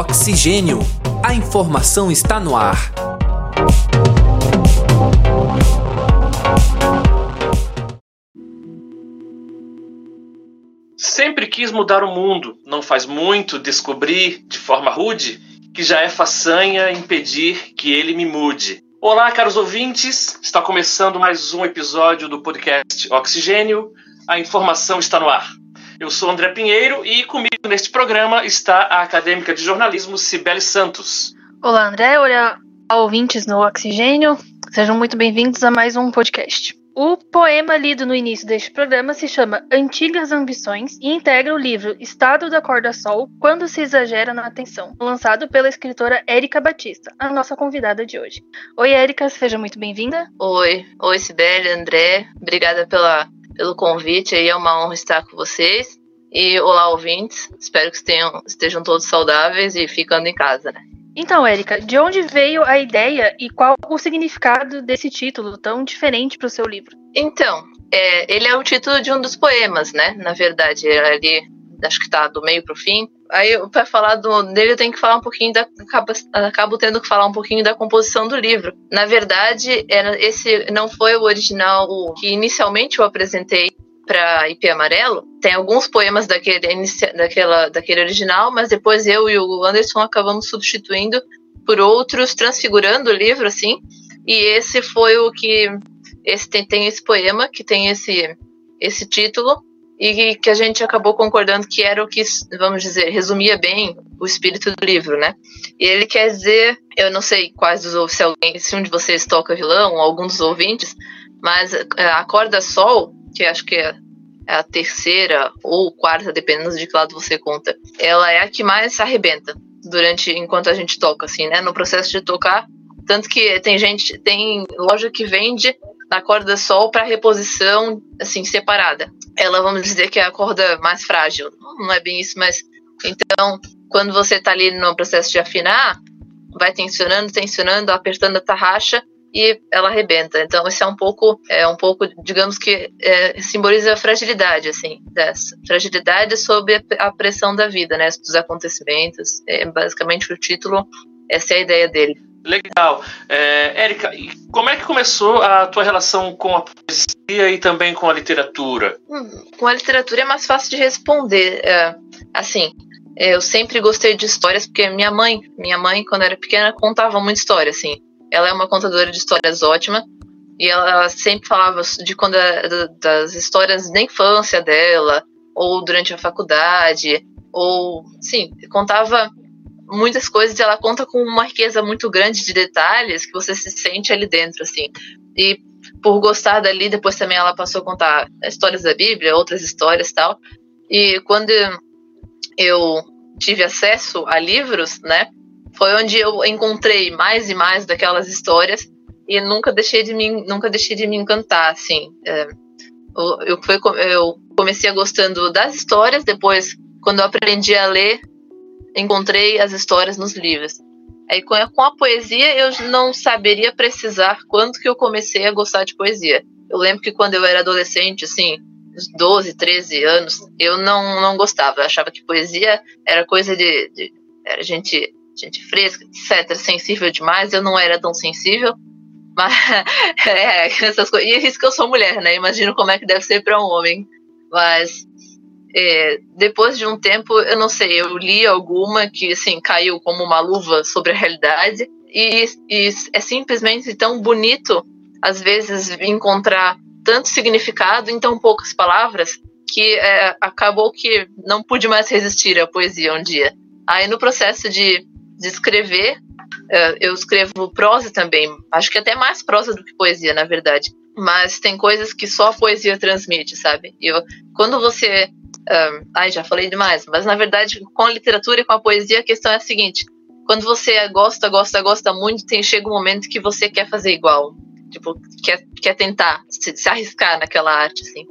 Oxigênio. A informação está no ar. Sempre quis mudar o mundo, não faz muito descobrir, de forma rude, que já é façanha impedir que ele me mude. Olá, caros ouvintes, está começando mais um episódio do podcast Oxigênio. A informação está no ar. Eu sou André Pinheiro e comigo neste programa está a acadêmica de jornalismo Cibele Santos. Olá, André. Olá, ouvintes no Oxigênio. Sejam muito bem-vindos a mais um podcast. O poema lido no início deste programa se chama Antigas Ambições e integra o livro Estado da Corda Sol Quando se Exagera na Atenção, lançado pela escritora Érica Batista, a nossa convidada de hoje. Oi, Érica, seja muito bem-vinda. Oi, oi, Sibeli, André. Obrigada pela pelo convite. Aí é uma honra estar com vocês. E olá, ouvintes. Espero que estejam, estejam todos saudáveis e ficando em casa, né? Então, Érica, de onde veio a ideia e qual o significado desse título tão diferente para o seu livro? Então, é, ele é o título de um dos poemas, né? Na verdade, é ali acho que tá do meio pro fim. Aí, para falar do, dele, eu tenho que falar um pouquinho da. Acabo, acabo tendo que falar um pouquinho da composição do livro. Na verdade, era, esse não foi o original que inicialmente eu apresentei para IP Amarelo. Tem alguns poemas daquele, daquela, daquele original, mas depois eu e o Anderson acabamos substituindo por outros, transfigurando o livro, assim. E esse foi o que. Esse tem, tem esse poema que tem esse, esse título e que a gente acabou concordando que era o que, vamos dizer, resumia bem o espírito do livro, né? E ele quer dizer, eu não sei quais dos se alguém, se um de vocês toca vilão, ou algum dos ouvintes, mas é, a corda sol, que acho que é a terceira ou quarta, dependendo de que lado você conta, ela é a que mais se arrebenta durante enquanto a gente toca, assim, né? No processo de tocar, tanto que tem gente, tem loja que vende na corda sol para reposição assim separada. Ela vamos dizer que é a corda mais frágil. Não é bem isso, mas então quando você está ali no processo de afinar, vai tensionando, tensionando, apertando a tarraxa e ela arrebenta. Então isso é um pouco, é um pouco, digamos que é, simboliza a fragilidade, assim, dessa fragilidade sob a pressão da vida, né, dos acontecimentos. É basicamente o título, essa é a ideia dele. Legal. É, Érica, como é que começou a tua relação com a poesia e também com a literatura? Hum, com a literatura é mais fácil de responder. É, assim, eu sempre gostei de histórias porque minha mãe, minha mãe quando era pequena contava muita história, assim. Ela é uma contadora de histórias ótima e ela sempre falava de quando a, das histórias da infância dela ou durante a faculdade ou, sim, contava muitas coisas ela conta com uma riqueza muito grande de detalhes que você se sente ali dentro, assim. E por gostar dali, depois também ela passou a contar histórias da Bíblia, outras histórias tal. E quando eu tive acesso a livros, né, foi onde eu encontrei mais e mais daquelas histórias e nunca deixei de me, nunca deixei de me encantar, assim. É, eu, eu, foi, eu comecei gostando das histórias, depois, quando eu aprendi a ler, encontrei as histórias nos livros. Aí com a, com a poesia eu não saberia precisar quando que eu comecei a gostar de poesia. Eu lembro que quando eu era adolescente, assim, uns 12, 13 anos, eu não, não gostava. Eu achava que poesia era coisa de, de era gente, gente fresca, etc., sensível demais. Eu não era tão sensível. Mas é, essas coisas. E é isso que eu sou mulher, né? Imagino como é que deve ser para um homem. Mas é, depois de um tempo, eu não sei, eu li alguma que assim caiu como uma luva sobre a realidade e, e é simplesmente tão bonito às vezes encontrar tanto significado em tão poucas palavras que é, acabou que não pude mais resistir à poesia um dia. Aí no processo de, de escrever, é, eu escrevo prosa também, acho que até mais prosa do que poesia, na verdade. Mas tem coisas que só a poesia transmite, sabe? Eu, quando você um, ai, já falei demais, mas na verdade, com a literatura e com a poesia, a questão é a seguinte: quando você gosta, gosta, gosta muito, tem, chega um momento que você quer fazer igual. Tipo, quer, quer tentar se, se arriscar naquela arte, assim.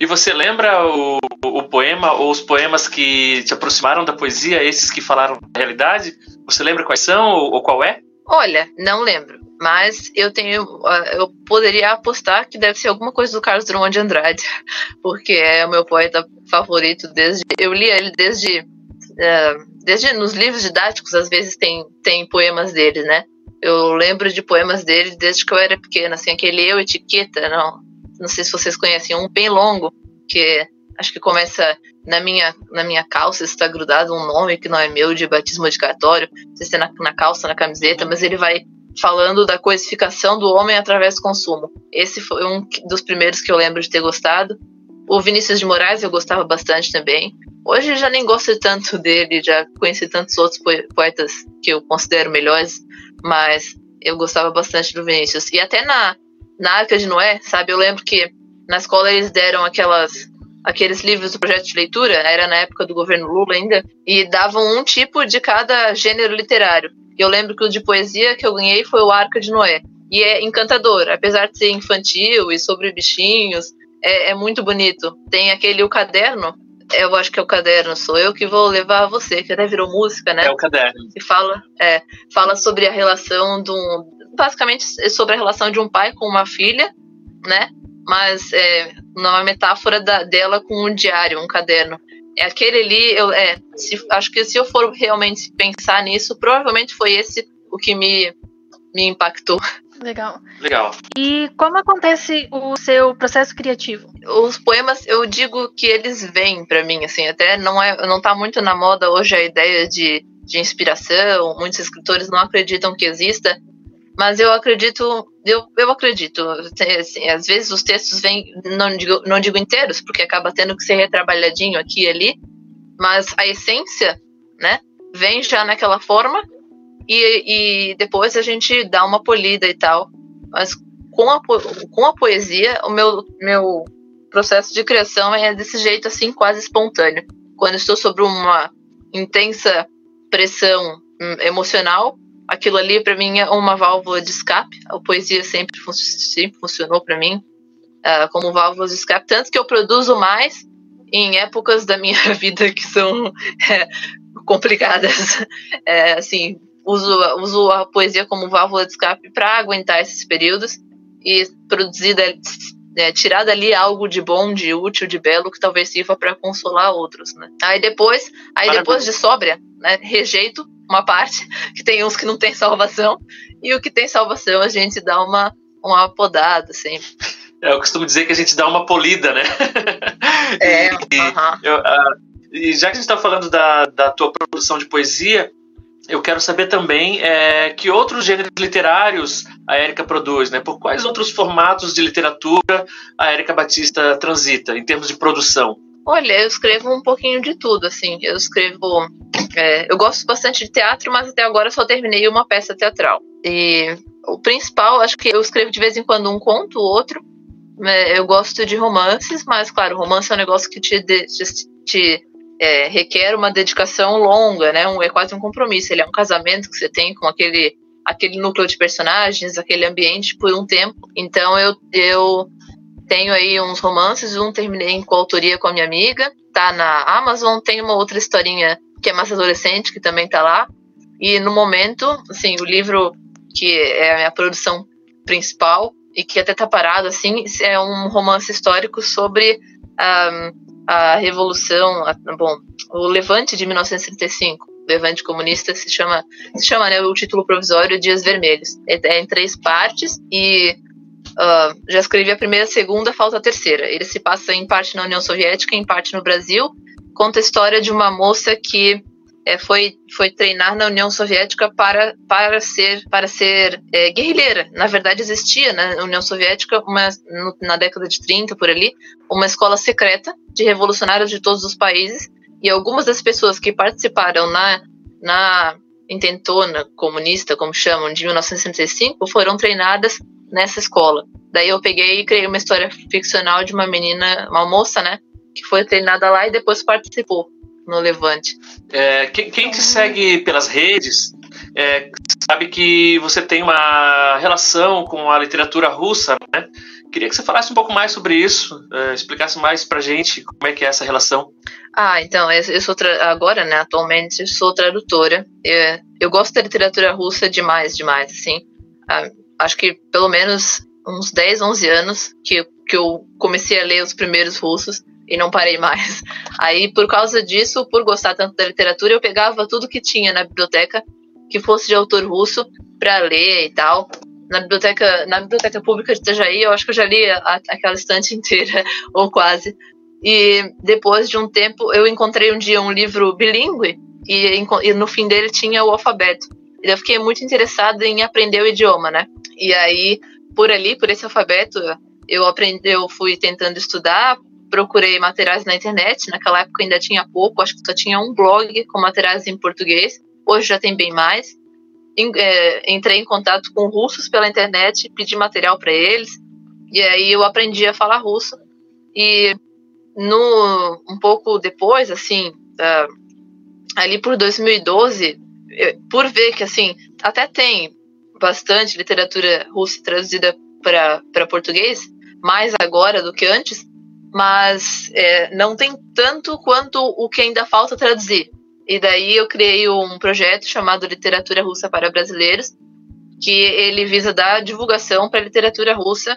E você lembra o, o, poema ou os poemas que te aproximaram da poesia, esses que falaram da realidade? Você lembra quais são ou, ou qual é? Olha, não lembro. Mas eu tenho. Ah, eu poderia apostar que deve ser alguma coisa do Carlos Drummond de Andrade, porque é o meu poeta favorito desde. Eu li ele desde. Uh, desde nos livros didáticos, às vezes tem, tem poemas dele, né? Eu lembro de poemas dele desde que eu era pequena, assim, aquele Eu Etiqueta, não, não sei se vocês conhecem, um bem longo, que acho que começa na minha, na minha calça está grudado um nome que não é meu de batismo de cartório, não sei se é na, na calça, na camiseta, mas ele vai falando da coisificação do homem através do consumo. Esse foi um dos primeiros que eu lembro de ter gostado. O Vinícius de Moraes eu gostava bastante também. Hoje já nem gosto tanto dele, já conheci tantos outros poetas que eu considero melhores, mas eu gostava bastante do Vinícius. E até na, na Arca de Noé, sabe, eu lembro que na escola eles deram aquelas aqueles livros do projeto de leitura, era na época do governo Lula ainda, e davam um tipo de cada gênero literário. Eu lembro que o de poesia que eu ganhei foi o Arca de Noé. E é encantador, apesar de ser infantil e sobre bichinhos, é, é muito bonito. Tem aquele o caderno, eu acho que é o caderno, sou eu que vou levar você, que até virou música, né? É o caderno. E fala, é, fala sobre a relação de um. Basicamente sobre a relação de um pai com uma filha, né? Mas é uma metáfora da, dela com um diário, um caderno. É aquele ali, eu, é, se, acho que se eu for realmente pensar nisso, provavelmente foi esse o que me, me impactou. Legal. Legal. E como acontece o seu processo criativo? Os poemas, eu digo que eles vêm para mim, assim, até não é, não tá muito na moda hoje a ideia de, de inspiração, muitos escritores não acreditam que exista, mas eu acredito, eu, eu acredito. Assim, às vezes os textos vêm, não digo, não digo inteiros, porque acaba tendo que ser retrabalhadinho aqui e ali, mas a essência, né, vem já naquela forma e, e depois a gente dá uma polida e tal. Mas com a, com a poesia, o meu, meu processo de criação é desse jeito assim, quase espontâneo. Quando estou sob uma intensa pressão hum, emocional, aquilo ali para mim é uma válvula de escape. A poesia sempre, fun sempre funcionou para mim uh, como válvula de escape, tanto que eu produzo mais em épocas da minha vida que são é, complicadas. É, assim, uso, uso a poesia como válvula de escape para aguentar esses períodos e produzir, é, tirar dali algo de bom, de útil, de belo que talvez sirva para consolar outros, né? Aí depois, aí depois de sóbria, né, rejeito uma parte, que tem uns que não tem salvação, e o que tem salvação a gente dá uma, uma podada, assim. É, eu costumo dizer que a gente dá uma polida, né? É, e, uh -huh. eu, uh, e já que a gente está falando da, da tua produção de poesia, eu quero saber também é, que outros gêneros literários a Érica produz, né? Por quais outros formatos de literatura a Érica Batista transita em termos de produção? Olha, eu escrevo um pouquinho de tudo, assim. Eu escrevo. É, eu gosto bastante de teatro, mas até agora só terminei uma peça teatral. E o principal, acho que eu escrevo de vez em quando um conto, outro. É, eu gosto de romances, mas, claro, romance é um negócio que te, te, te é, requer uma dedicação longa, né? Um, é quase um compromisso. Ele é um casamento que você tem com aquele aquele núcleo de personagens, aquele ambiente por um tempo. Então eu, eu tenho aí uns romances, um terminei em coautoria com a minha amiga, tá na Amazon, tem uma outra historinha que é mais adolescente, que também tá lá. E no momento, assim, o livro que é a minha produção principal e que até tá parado, assim, é um romance histórico sobre um, a Revolução, a, bom, o Levante de 1935. Levante comunista se chama, se chama né, o título provisório Dias Vermelhos. É, é em três partes e Uh, já escrevi a primeira, a segunda, falta a terceira. Ele se passa em parte na União Soviética, em parte no Brasil. Conta a história de uma moça que é, foi, foi treinar na União Soviética para, para ser, para ser é, guerrilheira. Na verdade, existia na União Soviética, uma, no, na década de 30, por ali, uma escola secreta de revolucionários de todos os países. E algumas das pessoas que participaram na, na intentona comunista, como chamam, de 1965, foram treinadas nessa escola. Daí eu peguei e criei uma história ficcional de uma menina, uma moça, né, que foi treinada lá e depois participou no Levante. É, quem, quem, te segue pelas redes é, sabe que você tem uma relação com a literatura russa, né? Queria que você falasse um pouco mais sobre isso, é, explicasse mais pra gente como é que é essa relação. Ah, então, eu sou agora, né, atualmente sou tradutora. Eu, eu gosto da literatura russa demais, demais, assim. Ah, acho que pelo menos uns 10, 11 anos que, que eu comecei a ler os primeiros russos. E não parei mais. Aí, por causa disso, por gostar tanto da literatura, eu pegava tudo que tinha na biblioteca que fosse de autor russo para ler e tal. Na biblioteca, na biblioteca pública de Itajaí, eu acho que eu já li a, aquela estante inteira, ou quase. E depois de um tempo, eu encontrei um dia um livro bilíngue e, e no fim dele tinha o alfabeto. E eu fiquei muito interessada em aprender o idioma, né? E aí, por ali, por esse alfabeto, eu aprendi, eu fui tentando estudar, procurei materiais na internet. Naquela época ainda tinha pouco, acho que só tinha um blog com materiais em português. Hoje já tem bem mais. É, entrei em contato com russos pela internet, pedi material para eles. E aí eu aprendi a falar russo. E no um pouco depois, assim, ali por 2012, por ver que assim até tem bastante literatura russa traduzida para português, mais agora do que antes, mas é, não tem tanto quanto o que ainda falta traduzir. E daí eu criei um projeto chamado Literatura Russa para Brasileiros, que ele visa dar divulgação para a literatura russa.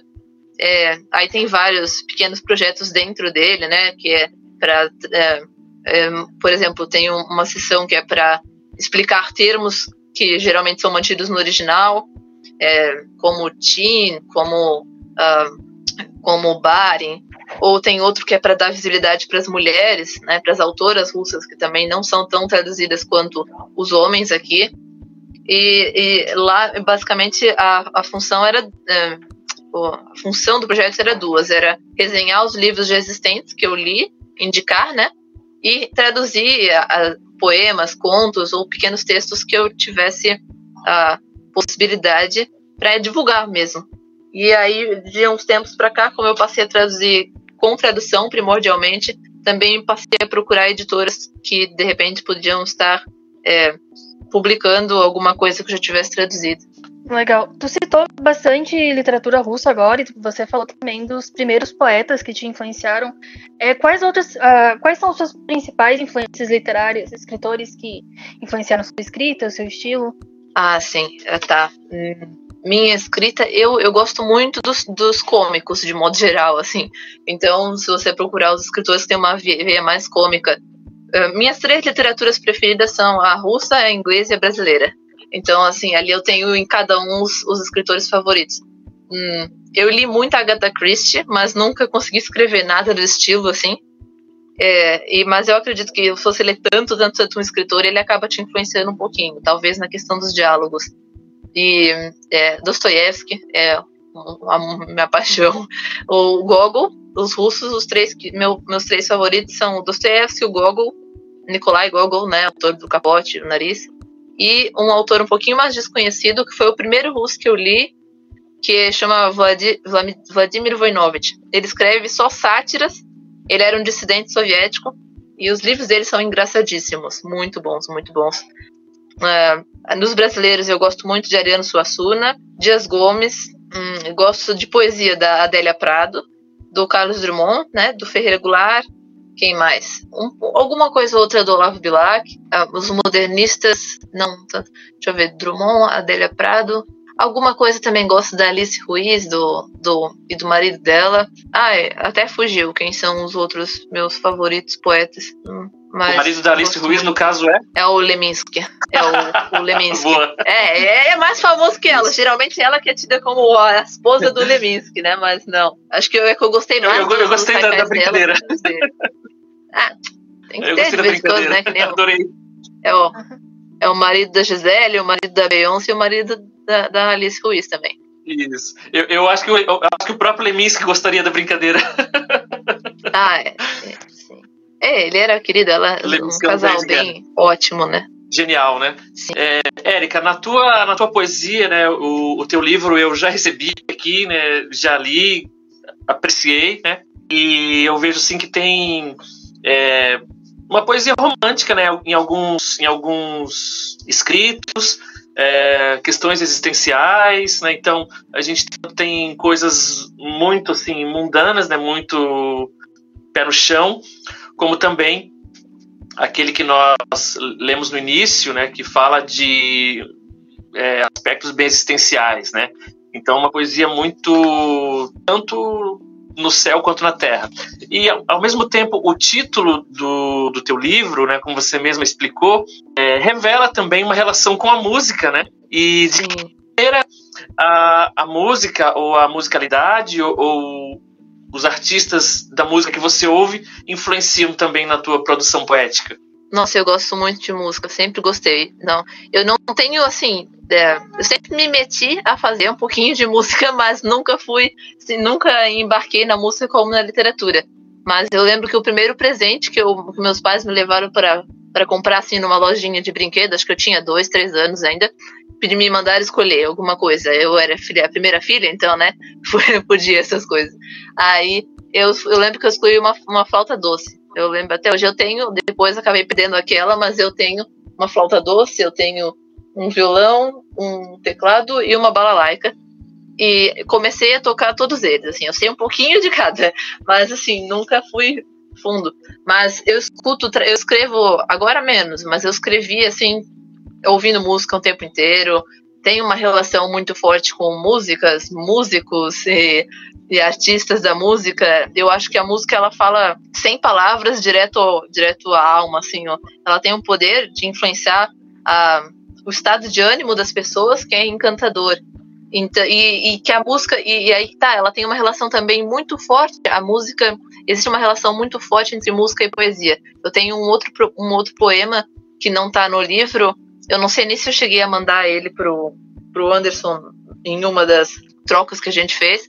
É, aí tem vários pequenos projetos dentro dele, né? Que é para, é, é, por exemplo, tem uma sessão que é para explicar termos que geralmente são mantidos no original, é, como tin, como uh, como barin, ou tem outro que é para dar visibilidade para as mulheres, né, para as autoras russas que também não são tão traduzidas quanto os homens aqui. E, e lá, basicamente, a, a função era é, a função do projeto era duas: era resenhar os livros já existentes que eu li, indicar, né, e traduzir a, a, poemas, contos ou pequenos textos que eu tivesse a possibilidade para divulgar mesmo. E aí, de uns tempos para cá, como eu passei a traduzir com tradução primordialmente, também passei a procurar editoras que de repente podiam estar é, publicando alguma coisa que eu já tivesse traduzido. Legal. Tu citou bastante literatura russa agora e você falou também dos primeiros poetas que te influenciaram. É, quais outras, uh, quais são as suas principais influências literárias, escritores que influenciaram sua escrita, o seu estilo? Ah, sim, é, tá. Hum, minha escrita, eu, eu gosto muito dos, dos cômicos, de modo geral, assim. Então, se você procurar os escritores que têm uma veia mais cômica, uh, minhas três literaturas preferidas são a russa, a inglesa e a brasileira. Então, assim, ali eu tenho em cada um os, os escritores favoritos. Hum, eu li muito Agatha Christie, mas nunca consegui escrever nada do estilo, assim. É, e, mas eu acredito que se você lê tanto, tanto, tanto um escritor, ele acaba te influenciando um pouquinho, talvez na questão dos diálogos. E é, é a minha paixão. O Gogol, os russos, os três que meu, meus três favoritos são o Dostoiévski, o Gogol, Nikolai Gogol, né, autor do Capote, o Nariz, e um autor um pouquinho mais desconhecido, que foi o primeiro russo que eu li, que chama Vladimir Voinovich. Ele escreve só sátiras, ele era um dissidente soviético, e os livros dele são engraçadíssimos, muito bons, muito bons. Uh, nos brasileiros eu gosto muito de Ariano Suassuna, Dias Gomes, hum, gosto de poesia da Adélia Prado, do Carlos Drummond, né, do Ferreira Goulart, quem mais? Um, alguma coisa outra do Olavo Bilac. Ah, os modernistas, não, tá, deixa eu ver, Drummond, Adélia Prado. Alguma coisa também gosto da Alice Ruiz do, do, e do marido dela. Ah, até fugiu quem são os outros meus favoritos poetas. Hum, mas o marido da Alice Ruiz, no caso, é? É o Leminski. É o, o Leminski. é, é, é mais famoso que ela. Geralmente ela que é tida como a esposa do Leminski, né? Mas não. Acho que eu, é que eu gostei mais. Eu, eu, eu gostei da, da brincadeira. Ah, tem que eu ter de vez em quando, né? Que nem Adorei. É o, é o marido da Gisele, o marido da Beyoncé e o marido da, da Alice Ruiz também. Isso. Eu, eu, acho que, eu, eu acho que o próprio Leminski gostaria da brincadeira. Ah, é. É, é ele era querido, ela um casal bem ótimo, né? Genial, né? É, Érica, na tua, na tua poesia, né, o, o teu livro eu já recebi aqui, né, já li, apreciei, né? E eu vejo assim que tem é, uma poesia romântica, né, em alguns, em alguns escritos, é, questões existenciais, né, então a gente tem coisas muito assim mundanas, né, muito pé no chão, como também aquele que nós lemos no início, né, que fala de é, aspectos bem existenciais, né, então uma poesia muito tanto no céu quanto na terra. E, ao mesmo tempo, o título do, do teu livro, né, como você mesma explicou, é, revela também uma relação com a música, né? E de maneira a, a música, ou a musicalidade, ou, ou os artistas da música que você ouve influenciam também na tua produção poética? Nossa, eu gosto muito de música, sempre gostei. Não, eu não tenho assim, é, eu sempre me meti a fazer um pouquinho de música, mas nunca fui, assim, nunca embarquei na música como na literatura. Mas eu lembro que o primeiro presente que, eu, que meus pais me levaram para para comprar assim numa lojinha de brinquedos, acho que eu tinha dois, três anos ainda, pedi me mandar escolher alguma coisa. Eu era filha, a primeira filha, então, né, podia essas coisas. Aí eu, eu lembro que eu escolhi uma, uma flauta doce. Eu lembro até hoje eu tenho, depois acabei perdendo aquela, mas eu tenho uma flauta doce, eu tenho um violão, um teclado e uma balalaica. E comecei a tocar todos eles, assim, eu sei um pouquinho de cada, mas assim, nunca fui fundo. Mas eu escuto, eu escrevo agora menos, mas eu escrevi assim, ouvindo música o tempo inteiro. Tenho uma relação muito forte com músicas, músicos e e artistas da música, eu acho que a música ela fala sem palavras direto direto à alma, assim, ó. Ela tem um poder de influenciar a, o estado de ânimo das pessoas que é encantador. Então, e, e que a música e, e, aí tá, ela tem uma relação também muito forte. A música existe uma relação muito forte entre música e poesia. Eu tenho um outro um outro poema que não tá no livro. Eu não sei nem se eu cheguei a mandar ele pro pro Anderson em uma das trocas que a gente fez,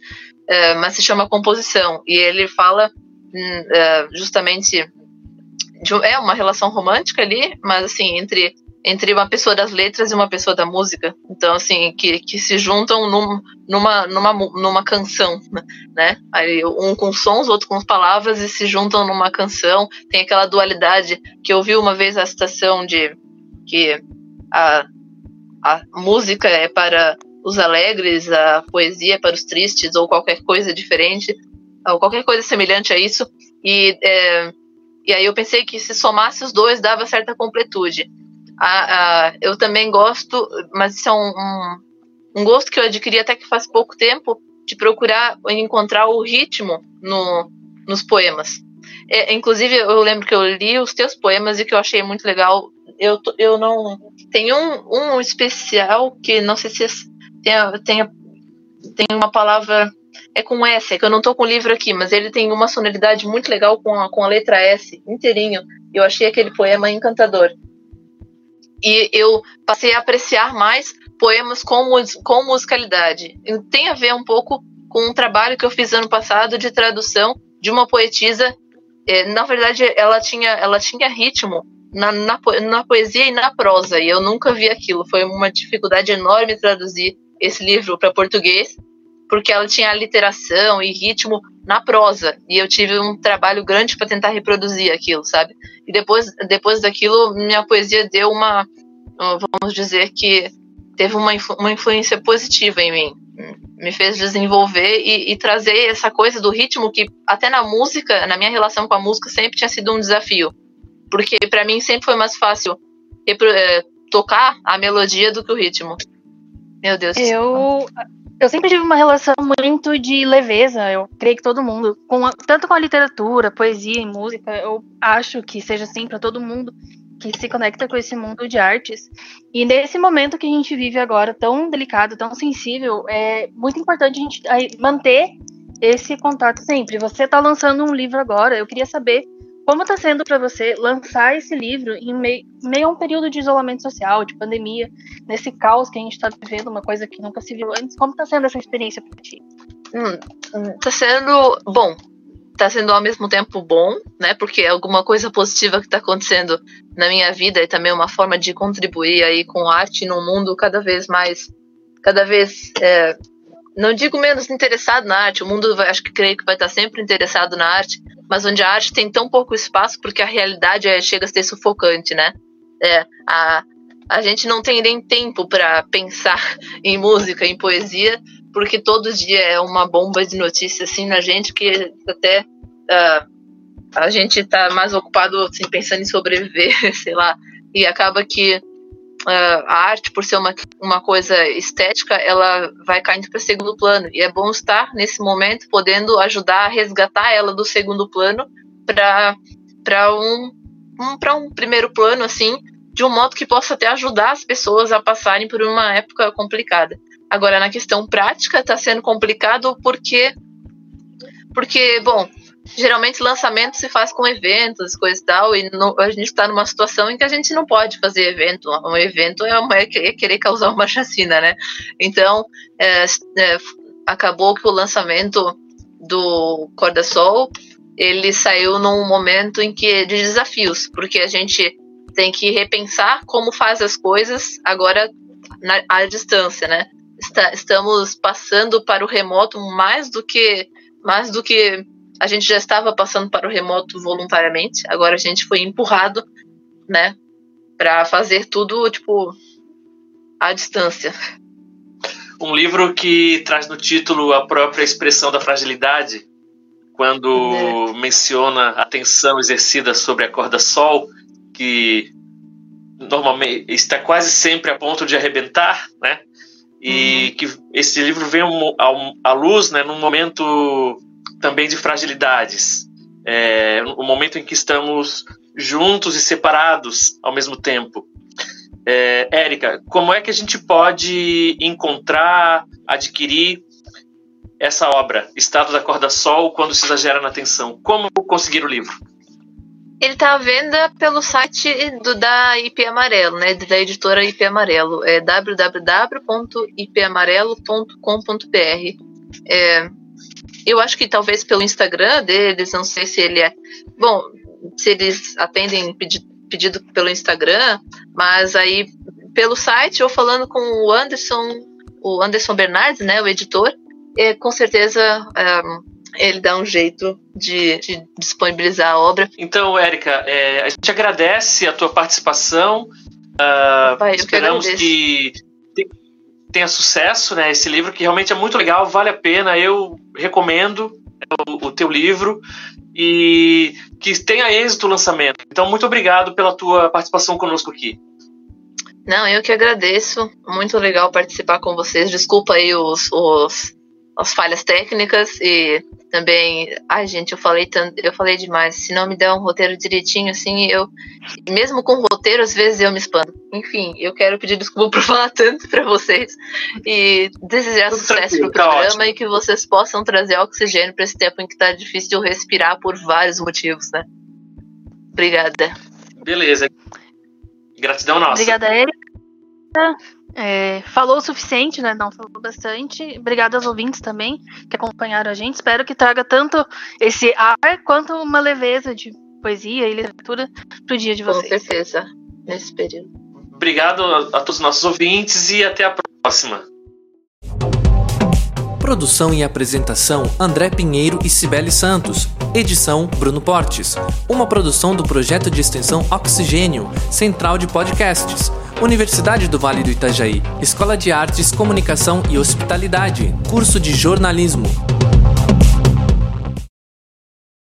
é, mas se chama composição. E ele fala é, justamente. De, é uma relação romântica ali, mas assim, entre, entre uma pessoa das letras e uma pessoa da música. Então, assim, que, que se juntam num, numa, numa, numa canção, né? Aí, um com sons, outro com palavras e se juntam numa canção. Tem aquela dualidade que eu vi uma vez a citação de que a, a música é para os alegres, a poesia para os tristes ou qualquer coisa diferente, ou qualquer coisa semelhante a isso. E, é, e aí eu pensei que se somasse os dois dava certa completude. A, a, eu também gosto, mas isso é um, um, um gosto que eu adquiri até que faz pouco tempo, de procurar encontrar o ritmo no, nos poemas. É, inclusive, eu lembro que eu li os teus poemas e que eu achei muito legal. Eu, eu não. Tem um, um especial que não sei se tem, tem, tem uma palavra. É com S, é que eu não tô com o livro aqui, mas ele tem uma sonoridade muito legal com a, com a letra S, inteirinho. Eu achei aquele poema encantador. E eu passei a apreciar mais poemas com, com musicalidade. Tem a ver um pouco com um trabalho que eu fiz ano passado de tradução de uma poetisa. É, na verdade, ela tinha, ela tinha ritmo na, na, na, poesia e na prosa, e eu nunca vi aquilo. Foi uma dificuldade enorme traduzir esse livro para português, porque ela tinha literação e ritmo na prosa, e eu tive um trabalho grande para tentar reproduzir aquilo, sabe? E depois, depois daquilo, minha poesia deu uma, vamos dizer que teve uma, uma influência positiva em mim, me fez desenvolver e, e trazer essa coisa do ritmo que até na música, na minha relação com a música, sempre tinha sido um desafio, porque para mim sempre foi mais fácil é, tocar a melodia do que o ritmo. Meu Deus. Eu, eu sempre tive uma relação muito de leveza, eu creio que todo mundo, com a, tanto com a literatura, poesia e música, eu acho que seja assim para todo mundo que se conecta com esse mundo de artes. E nesse momento que a gente vive agora, tão delicado, tão sensível, é muito importante a gente manter esse contato sempre. Você está lançando um livro agora, eu queria saber como está sendo para você lançar esse livro em meio, meio, a um período de isolamento social, de pandemia, nesse caos que a gente está vivendo, uma coisa que nunca se viu antes? Como está sendo essa experiência para ti? Está hum, sendo bom. Está sendo ao mesmo tempo bom, né? Porque é alguma coisa positiva que está acontecendo na minha vida e também uma forma de contribuir aí com arte num mundo cada vez mais, cada vez é, não digo menos interessado na arte, o mundo vai, acho que creio que vai estar sempre interessado na arte, mas onde a arte tem tão pouco espaço porque a realidade é, chega a ser sufocante, né? É, a, a gente não tem nem tempo para pensar em música, em poesia, porque todo dia é uma bomba de notícias assim na gente que até uh, a gente está mais ocupado assim, pensando em sobreviver, sei lá, e acaba que a arte, por ser uma, uma coisa estética, ela vai caindo para segundo plano. E é bom estar nesse momento podendo ajudar a resgatar ela do segundo plano para um, um, um primeiro plano, assim, de um modo que possa até ajudar as pessoas a passarem por uma época complicada. Agora, na questão prática, está sendo complicado porque, porque, bom, geralmente lançamento se faz com eventos, coisa e tal, e no, a gente está numa situação em que a gente não pode fazer evento. Um evento é, uma, é querer causar uma chacina, né? Então, é, é, acabou que o lançamento do Corda Sol ele saiu num momento em que de desafios, porque a gente tem que repensar como faz as coisas agora na, à distância, né? Está, estamos passando para o remoto mais do que mais do que a gente já estava passando para o remoto voluntariamente, agora a gente foi empurrado, né, para fazer tudo tipo à distância. Um livro que traz no título a própria expressão da fragilidade, quando é. menciona a tensão exercida sobre a corda sol, que normalmente está quase sempre a ponto de arrebentar, né? E uhum. que esse livro vem à luz, né, num momento também de fragilidades. É um momento em que estamos juntos e separados ao mesmo tempo. É, Érica, como é que a gente pode encontrar, adquirir essa obra, Estado da Corda Sol, quando se exagera na tensão? Como conseguir o livro? Ele está à venda pelo site do, da IP Amarelo, né, da editora IP Amarelo, é www.ipamarelo.com.br. É, eu acho que talvez pelo Instagram deles, não sei se ele é. Bom, se eles atendem pedi, pedido pelo Instagram, mas aí pelo site ou falando com o Anderson, o Anderson Bernardes, né, o editor, é, com certeza é, ele dá um jeito de, de, disponibilizar a obra. Então, Érica, é, a gente agradece a tua participação. Uh, Pai, esperamos que, que tenha sucesso, né? Esse livro que realmente é muito legal, vale a pena. Eu recomendo o, o teu livro e que tenha êxito o lançamento. Então, muito obrigado pela tua participação conosco aqui. Não, eu que agradeço. Muito legal participar com vocês. Desculpa aí os, os as falhas técnicas e também, ai gente, eu falei tanto, eu falei demais. Se não me der um roteiro direitinho, assim, eu mesmo com roteiro às vezes eu me expando. Enfim, eu quero pedir desculpa por falar tanto para vocês e desejar Tudo sucesso pro tá programa tá e que vocês possam trazer oxigênio para esse tempo em que tá difícil de respirar por vários motivos, né? Obrigada. Beleza. Gratidão nossa. Obrigada, Erika. É, falou o suficiente, né? Não falou bastante. Obrigada aos ouvintes também que acompanharam a gente. Espero que traga tanto esse ar quanto uma leveza de poesia e literatura pro dia de vocês. Com certeza, nesse período. Obrigado a, a todos os nossos ouvintes e até a próxima. Produção e apresentação André Pinheiro e Cibele Santos. Edição Bruno Portes. Uma produção do projeto de extensão Oxigênio, Central de Podcasts. Universidade do Vale do Itajaí, Escola de Artes, Comunicação e Hospitalidade, curso de jornalismo,